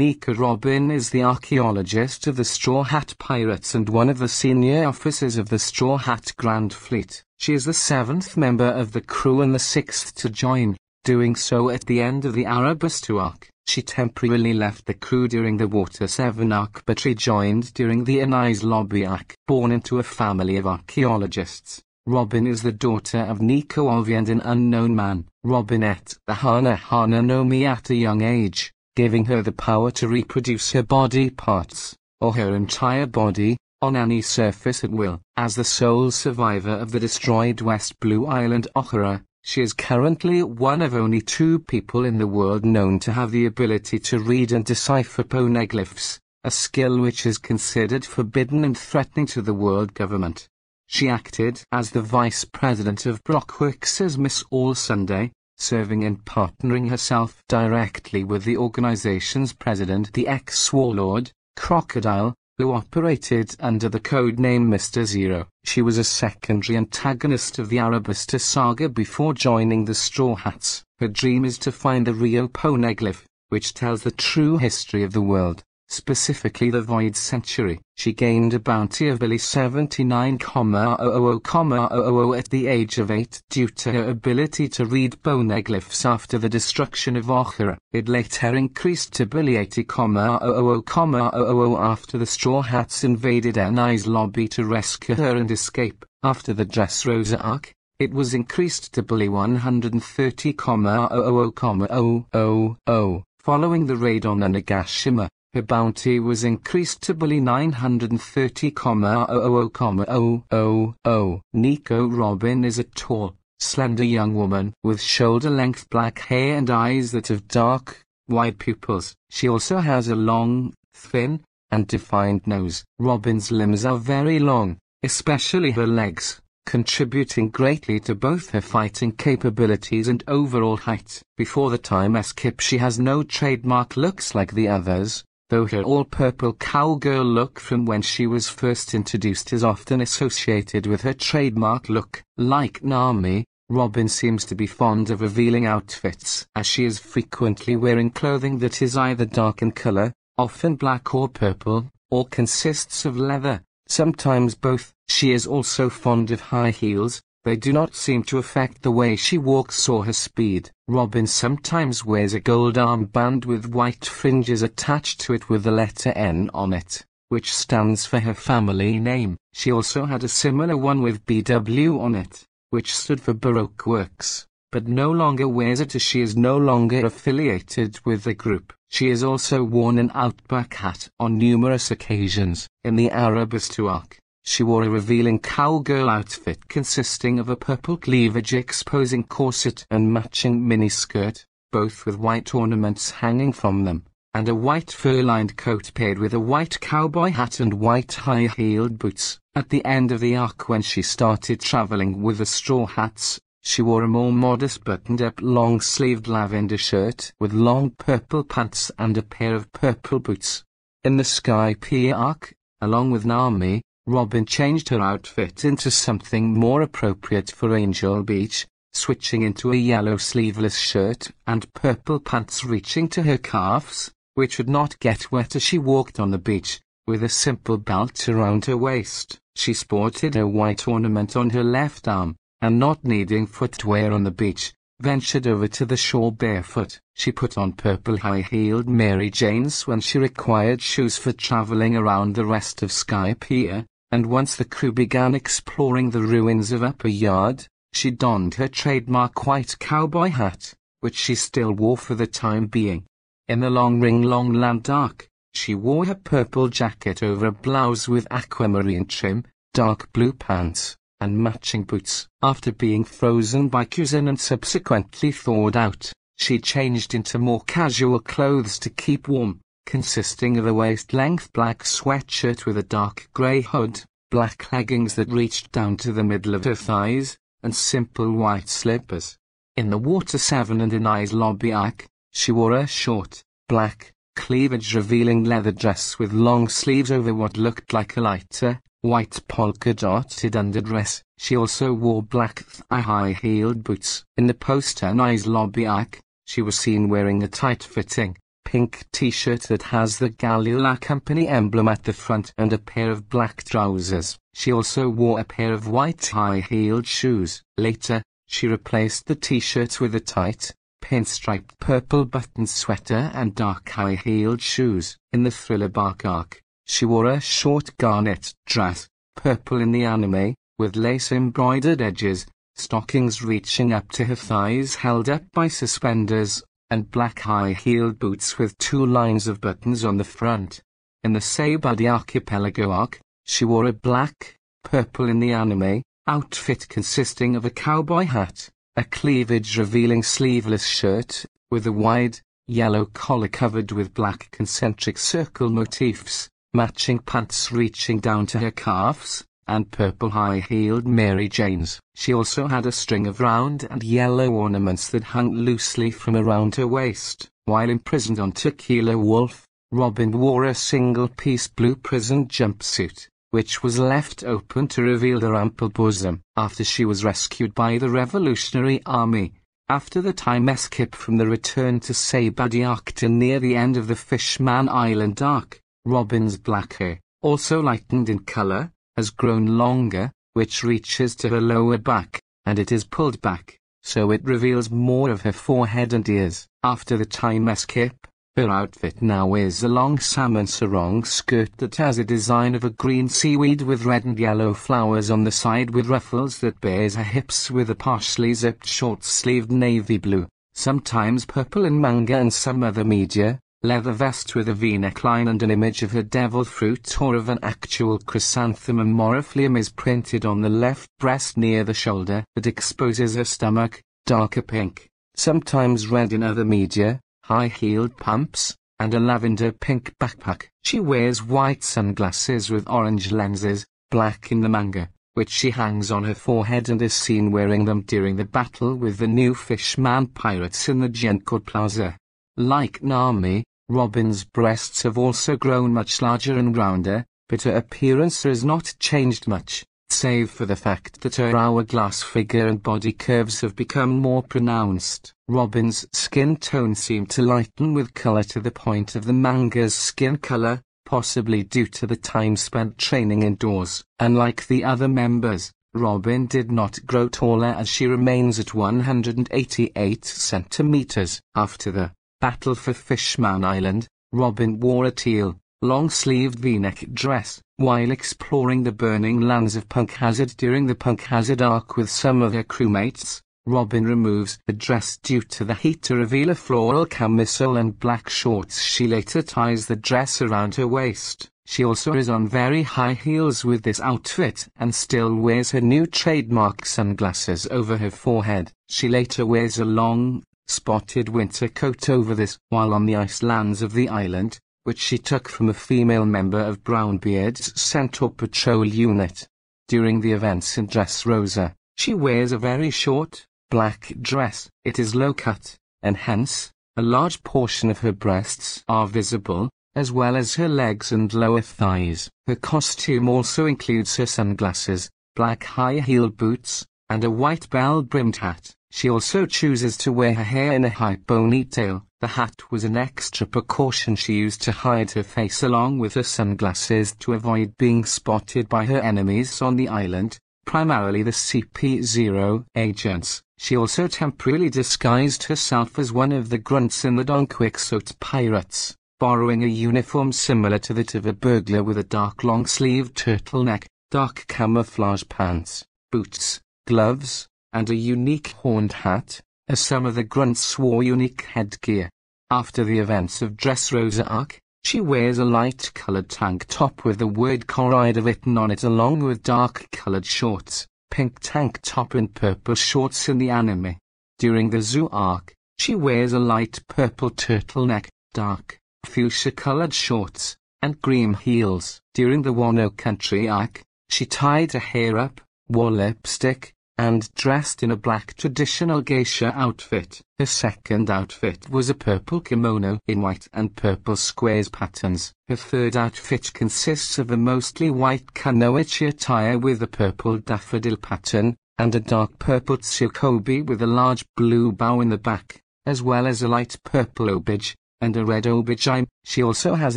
Nico Robin is the archaeologist of the Straw Hat Pirates and one of the senior officers of the Straw Hat Grand Fleet. She is the seventh member of the crew and the sixth to join, doing so at the end of the Arabasta arc. She temporarily left the crew during the Water 7 arc but rejoined during the Enies Lobby arc. Born into a family of archaeologists, Robin is the daughter of Nico Olvia and an unknown man. Robin ate the Hana Hana no Mi at a young age, giving her the power to reproduce her body parts, or her entire body, on any surface at will. As the sole survivor of the destroyed West Blue Island Ohara, she is currently one of only two people in the world known to have the ability to read and decipher poneglyphs, a skill which is considered forbidden and threatening to the world government. She acted as the vice president of Baroque Works as Miss All Sunday, serving and partnering herself directly with the organization's president, the ex-warlord, Crocodile, who operated under the code name Mr. Zero. She was a secondary antagonist of the Arabasta saga before joining the Straw Hats. Her dream is to find the Rio Poneglyph, which tells the true history of the world specifically the Void Century. She gained a bounty of Billy 79,000,000 at the age of 8 due to her ability to read poneglyphs after the destruction of Ohara. It later increased to Billy 80,000,000 after the Straw Hats invaded Enies lobby to rescue her and escape. After the Dressrosa arc, it was increased to Billy 130,000,000 following the raid on Onigashima. Her bounty was increased to bully 930,000,000. Nico Robin is a tall, slender young woman with shoulder-length black hair and eyes that have dark, wide pupils. She also has a long, thin, and defined nose. Robin's limbs are very long, especially her legs contributing greatly to both her fighting capabilities and overall height. Before the time skip she has no trademark looks like the others, though her all-purple cowgirl look from when she was first introduced is often associated with her trademark look. Like Nami, Robin seems to be fond of revealing outfits, as she is frequently wearing clothing that is either dark in color, often black or purple, or consists of leather, sometimes both. She is also fond of high heels, they do not seem to affect the way she walks or her speed. Robin sometimes wears a gold armband with white fringes attached to it with the letter N on it, which stands for her family name. She also had a similar one with BW on it, which stood for Baroque Works, but no longer wears it as she is no longer affiliated with the group. She has also worn an Outback hat on numerous occasions. In the Arabasta arc, she wore a revealing cowgirl outfit consisting of a purple cleavage exposing corset and matching miniskirt, both with white ornaments hanging from them, and a white fur-lined coat paired with a white cowboy hat and white high-heeled boots. At the end of the arc when she started traveling with the straw hats, she wore a more modest buttoned-up long-sleeved lavender shirt with long purple pants and a pair of purple boots. In the Sky Pier arc, along with Nami, Robin changed her outfit into something more appropriate for Angel Beach, switching into a yellow sleeveless shirt and purple pants reaching to her calves, which would not get wet as she walked on the beach, with a simple belt around her waist. She sported a white ornament on her left arm, and not needing footwear on the beach, ventured over to the shore barefoot. She put on purple high-heeled Mary Janes when she required shoes for traveling around the rest of Sky Pier, and once the crew began exploring the ruins of Upper Yard, she donned her trademark white cowboy hat, which she still wore for the time being. In the long ring long land arc, she wore her purple jacket over a blouse with aquamarine trim, dark blue pants, and matching boots. After being frozen by Kuzan and subsequently thawed out, she changed into more casual clothes to keep warm consisting of a waist-length black sweatshirt with a dark grey hood, black leggings that reached down to the middle of her thighs, and simple white slippers. In the Water 7 and Enies lobby arc, she wore a short, black, cleavage-revealing leather dress with long sleeves over what looked like a lighter, white polka-dotted underdress. She also wore black thigh-high heeled boots. In the post Enies lobby arc, she was seen wearing a tight-fitting, pink t-shirt that has the Galley-La Company emblem at the front and a pair of black trousers. She also wore a pair of white high-heeled shoes. Later, she replaced the t-shirt with a tight, pinstriped purple button sweater and dark high-heeled shoes. In the thriller Bark arc, she wore a short garnet dress, purple in the anime, with lace embroidered edges, stockings reaching up to her thighs held up by suspenders, and black high-heeled boots with two lines of buttons on the front. In the Sabaody Archipelago arc, she wore a black, purple in the anime, outfit consisting of a cowboy hat, a cleavage-revealing sleeveless shirt, with a wide, yellow collar covered with black concentric circle motifs, matching pants reaching down to her calves, and purple high-heeled Mary Janes. She also had a string of round and yellow ornaments that hung loosely from around her waist. While imprisoned on Tequila Wolf, Robin wore a single-piece blue prison jumpsuit, which was left open to reveal her ample bosom. After she was rescued by the Revolutionary Army, after the time escape from the return to Arcton near the end of the Fishman Island arc, Robin's black hair, also lightened in color, has grown longer, which reaches to her lower back, and it is pulled back, so it reveals more of her forehead and ears. After the time escape, her outfit now is a long salmon sarong skirt that has a design of a green seaweed with red and yellow flowers on the side with ruffles that bears her hips with a partially zipped short-sleeved navy blue, sometimes purple in manga and some other media, leather vest with a v-neckline and an image of a devil fruit or of an actual chrysanthemum morifolium is printed on the left breast near the shoulder that exposes her stomach, darker pink, sometimes red in other media, high-heeled pumps, and a lavender pink backpack. She wears white sunglasses with orange lenses, black in the manga, which she hangs on her forehead and is seen wearing them during the battle with the new Fishman pirates in the Gyoncorde Plaza. Like Nami, Robin's breasts have also grown much larger and rounder, but her appearance has not changed much, save for the fact that her hourglass figure and body curves have become more pronounced. Robin's skin tone seemed to lighten with color to the point of the manga's skin color, possibly due to the time spent training indoors. Unlike the other members, Robin did not grow taller as she remains at 188 centimeters. After the Battle for Fishman Island, Robin wore a teal, long-sleeved v-neck dress, while exploring the burning lands of Punk Hazard during the Punk Hazard arc with some of her crewmates. Robin removes the dress due to the heat to reveal a floral camisole and black shorts. She later ties the dress around her waist. She also is on very high heels with this outfit and still wears her new trademark sunglasses over her forehead. She later wears a long, spotted winter coat over this while on the ice lands of the island, which she took from a female member of Brownbeard's Centaur Patrol unit. During the events in Dressrosa, she wears a very short, black dress. It is low-cut, and hence, a large portion of her breasts are visible, as well as her legs and lower thighs. Her costume also includes her sunglasses, black high-heeled boots, and a white bell-brimmed hat. She also chooses to wear her hair in a high ponytail. The hat was an extra precaution she used to hide her face along with her sunglasses to avoid being spotted by her enemies on the island, primarily the CP0 agents. She also temporarily disguised herself as one of the grunts in the Don Quixote pirates, borrowing a uniform similar to that of a burglar with a dark long-sleeved turtleneck, dark camouflage pants, boots, gloves, and a unique horned hat, as some of the grunts wore unique headgear. After the events of Dressrosa Arc, she wears a light-colored tank top with the word Corrida written on it along with dark-colored shorts, pink tank top and purple shorts in the anime. During the Zou arc, she wears a light purple turtleneck, dark, fuchsia-colored shorts, and green heels. During the Wano Country arc, she tied her hair up, wore lipstick, and dressed in a black traditional geisha outfit. Her second outfit was a purple kimono in white and purple squares patterns. Her third outfit consists of a mostly white kunoichi attire with a purple daffodil pattern, and a dark purple tsukobi with a large blue bow in the back, as well as a light purple obiage, and a red obijime. She also has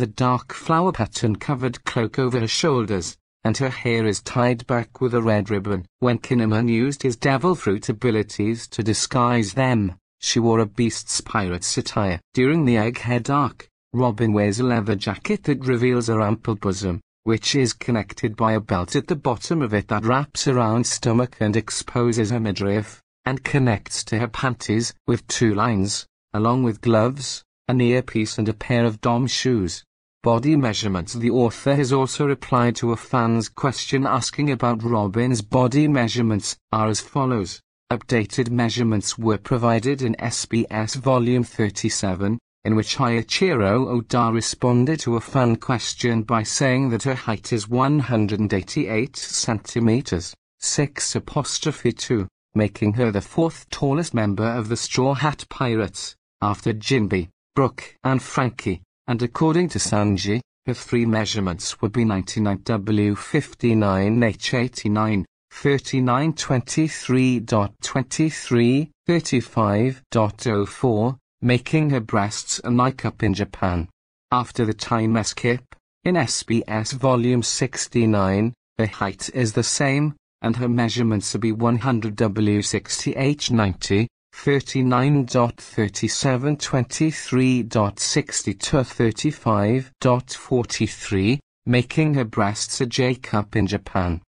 a dark flower pattern covered cloak over her shoulders, and her hair is tied back with a red ribbon. When Kin'emon used his devil fruit abilities to disguise them, she wore a beast's pirate's attire. During the Egghead arc, Robin wears a leather jacket that reveals her ample bosom, which is connected by a belt at the bottom of it that wraps around stomach and exposes her midriff, and connects to her panties with two lines, along with gloves, an earpiece and a pair of dom shoes. Body measurements The author has also replied to a fan's question asking about Robin's body measurements are as follows. Updated measurements were provided in SBS Volume 37, in which Eiichiro Oda responded to a fan question by saying that her height is 188 centimeters, 6 apostrophe 2, making her the fourth tallest member of the Straw Hat Pirates, after Jinbe, Brook, and Franky and according to Sanji, her three measurements would be 99W59H89, 3923.23, 35.04, making her breasts a Nike in Japan. After the time skip, in SBS volume 69, her height is the same, and her measurements would be 100W60H90, 39.3723.62 35.43, making her breasts a J cup in Japan.